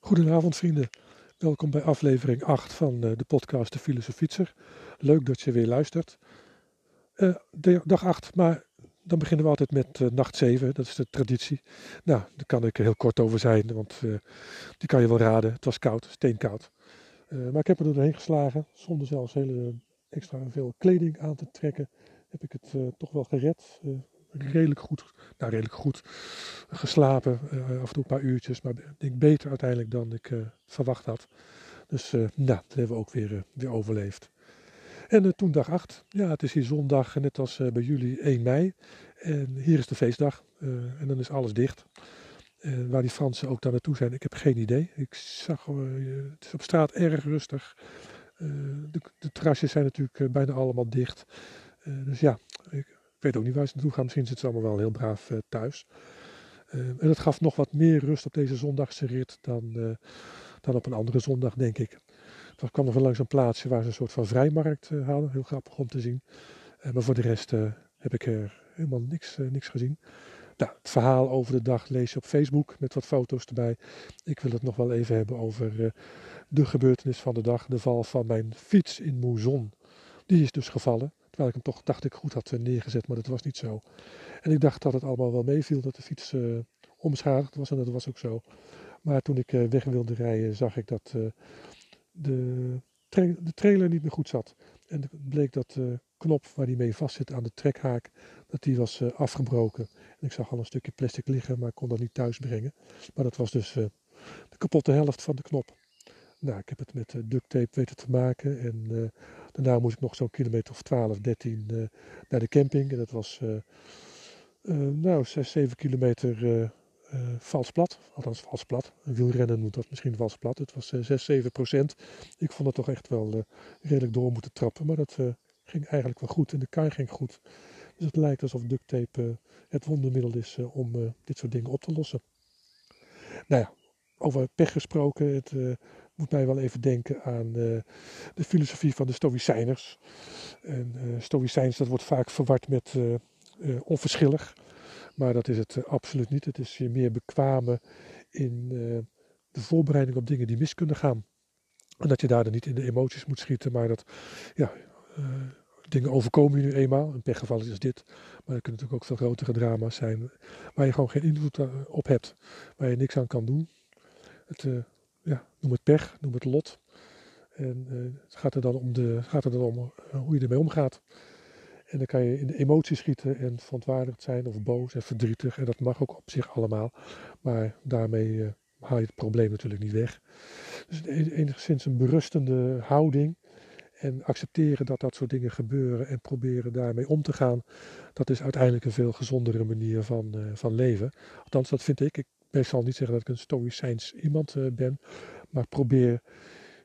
Goedenavond vrienden, welkom bij aflevering 8 van eh, de podcast De Filosofietser. Leuk dat je weer luistert. Uh, dag 8, maar dan beginnen we altijd met uh, nacht 7, dat is de traditie. Nou, daar kan ik heel kort over zijn, want die kan je wel raden. Het was koud, steenkoud. maar ik heb er doorheen geslagen, zonder zelfs hele extra veel kleding aan te trekken. Heb ik het toch wel gered redelijk goed, nou redelijk goed geslapen. Uh, af en toe een paar uurtjes, maar ik beter uiteindelijk dan ik uh, verwacht had. Dus uh, nou, dat hebben we ook weer, weer overleefd. En toen dag 8. Ja, het is hier zondag, net als bij jullie 1 mei. En hier is de feestdag. en dan is alles dicht. Waar die Fransen ook dan naartoe zijn, ik heb geen idee. Ik zag, het is op straat erg rustig. de, de terrasjes zijn natuurlijk bijna allemaal dicht. dus ja, ik weet ook niet waar ze naartoe gaan. Misschien zitten ze allemaal wel heel braaf uh, thuis. Uh, en dat gaf nog wat meer rust op deze zondagse rit dan, uh, dan op een andere zondag, denk ik. Er kwam nog wel langs een plaatsje waar ze een soort van vrijmarkt hadden. Heel grappig om te zien. maar voor de rest heb ik er helemaal niks, niks gezien. Nou, het verhaal over de dag lees je op Facebook met wat foto's erbij. Ik wil het nog wel even hebben over de gebeurtenis van de dag. De val van mijn fiets in Mouzon. Die is dus gevallen. Terwijl ik hem toch, dacht ik, goed had eh, neergezet, maar dat was niet zo. En ik dacht dat het allemaal wel meeviel, dat de fiets uh, onbeschadigd was en dat was ook zo. Maar toen ik uh, weg wilde rijden, zag ik dat de, de, trailer niet meer goed zat. En het bleek dat de knop waar die mee vastzit aan de trekhaak, dat die was afgebroken. En ik zag al een stukje plastic liggen, maar kon dat niet thuis brengen. Maar dat was dus de kapotte helft van de knop. Nou, ik heb het met duct tape weten te maken en Daarna moest ik nog zo'n kilometer of 12, 13 uh, naar de camping. En dat was uh, uh, nou, 6, 7 kilometer vals plat. Althans, vals plat. Een wielrennen noemt dat misschien vals plat. Het was 6, 7 procent. Ik vond het toch echt wel redelijk door moeten trappen. Maar dat ging eigenlijk wel goed. En de kar ging goed. Dus het lijkt alsof duct tape het wondermiddel is om dit soort dingen op te lossen. Nou ja, over pech gesproken. Het, moet mij wel even denken aan uh, de filosofie van de Stoïcijners. En uh, Stoïcijns, dat wordt vaak verward met onverschillig. Maar dat is het absoluut niet. Het is je meer bekwamen in de voorbereiding op dingen die mis kunnen gaan. En dat je daar dan niet in de emoties moet schieten, maar dat ja, dingen overkomen je nu eenmaal. Een pechgeval is dit. Maar er kunnen natuurlijk ook veel grotere drama's zijn waar je gewoon geen invloed op hebt. Waar je niks aan kan doen. Het, ja, noem het pech, noem het lot. En uh, het gaat er dan om, de, gaat er dan om uh, hoe je ermee omgaat. En dan kan je in de emoties schieten en verontwaardigd zijn of boos en verdrietig. En dat mag ook op zich allemaal. Maar daarmee haal je het probleem natuurlijk niet weg. Dus enigszins een berustende houding. En accepteren dat dat soort dingen gebeuren en proberen daarmee om te gaan. Dat is uiteindelijk een veel gezondere manier van, van leven. Althans, dat vind. Ik ik zal niet zeggen dat ik een stoïcijns iemand uh, ben, maar probeer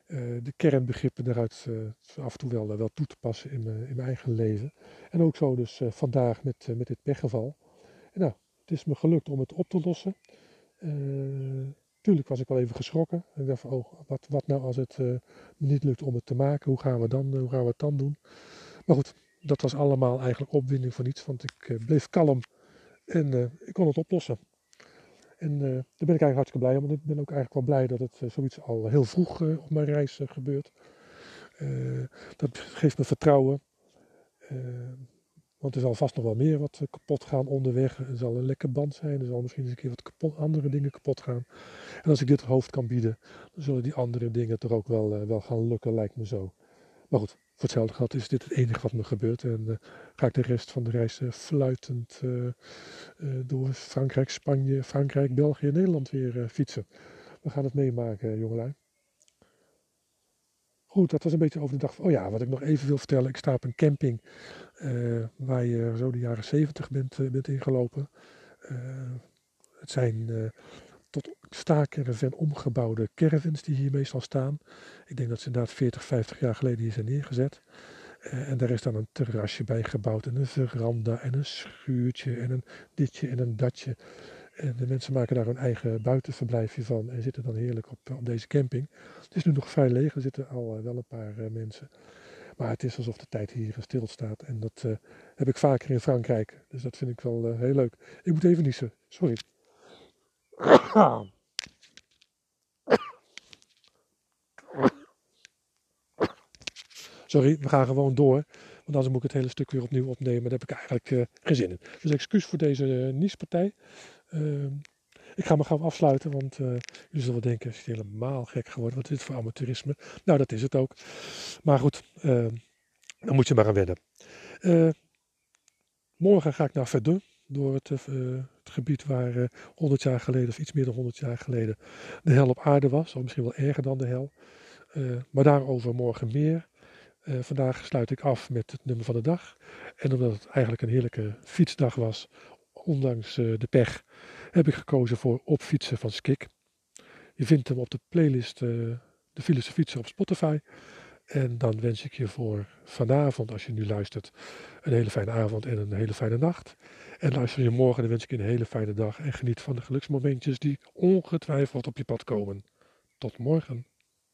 uh, de kernbegrippen eruit uh, af en toe wel, wel toe te passen in, in, mijn eigen leven. En ook zo dus vandaag met, met dit pechgeval. En nou, het is me gelukt om het op te lossen. tuurlijk was ik wel even geschrokken. Ik dacht van, oh, wat, wat nou als het niet lukt om het te maken? Hoe gaan we dan, hoe gaan we het dan doen? Maar goed, dat was allemaal eigenlijk opwinding van iets, want ik bleef kalm en ik kon het oplossen. En uh, daar ben ik eigenlijk hartstikke blij om. Ik ben ook eigenlijk wel blij dat het uh, zoiets al heel vroeg uh, op mijn reis gebeurt. dat geeft me vertrouwen. want er zal vast nog wel meer wat kapot gaan onderweg. Er zal een lekke band zijn. Er zal misschien eens een keer wat andere dingen kapot gaan. En als ik dit hoofd kan bieden, dan zullen die andere dingen toch ook wel, wel gaan lukken, lijkt me zo. Maar goed, voor hetzelfde geld is dit het enige wat me gebeurt. En uh, ga ik de rest van de reis uh, fluitend uh, door Frankrijk, Spanje, Frankrijk, België Nederland weer fietsen. We gaan het meemaken, jongelui. Goed, dat was een beetje over de dag. Oh ja, wat ik nog even wil vertellen. Ik sta op een camping waar je zo de jaren zeventig bent, bent ingelopen. het zijn tot staakerven omgebouwde caravans die hier meestal staan. Ik denk dat ze inderdaad 40, 50 jaar geleden hier zijn neergezet. Uh, en daar is dan een terrasje bij gebouwd en een veranda en een schuurtje en een ditje en een datje. En de mensen maken daar hun eigen buitenverblijfje van en zitten dan heerlijk op, op deze camping. Het is nu nog vrij leeg, er zitten al uh, wel een paar mensen. Maar het is alsof de tijd hier stilstaat. En dat heb ik vaker in Frankrijk. Dus dat vind ik wel heel leuk. Ik moet even niezen, sorry. sorry, we gaan gewoon door. Want anders moet ik het hele stuk weer opnieuw opnemen. Daar heb ik eigenlijk uh, geen zin in. Dus excuus voor deze uh, niespartij. Uh, ik ga me gaan afsluiten, want jullie zullen wel denken, is het helemaal gek geworden. Wat is dit voor amateurisme? Nou, dat is het ook. Maar goed, dan moet je maar aan wennen. morgen ga ik naar Verdun door het, het gebied waar uh, 100 jaar geleden, of iets meer dan 100 jaar geleden, de hel op aarde was. Of misschien wel erger dan de hel. Uh, maar daarover morgen meer. vandaag sluit ik af met het nummer van de dag. En omdat het eigenlijk een heerlijke fietsdag was, ondanks de pech, heb ik gekozen voor Opfietsen van Skik. Je vindt hem op de playlist De Filosofie op Spotify. En dan wens ik je voor vanavond, als je nu luistert, een hele fijne avond en een hele fijne nacht. En luister je morgen, dan wens ik je een hele fijne dag. En geniet van de geluksmomentjes die ongetwijfeld op je pad komen. Tot morgen.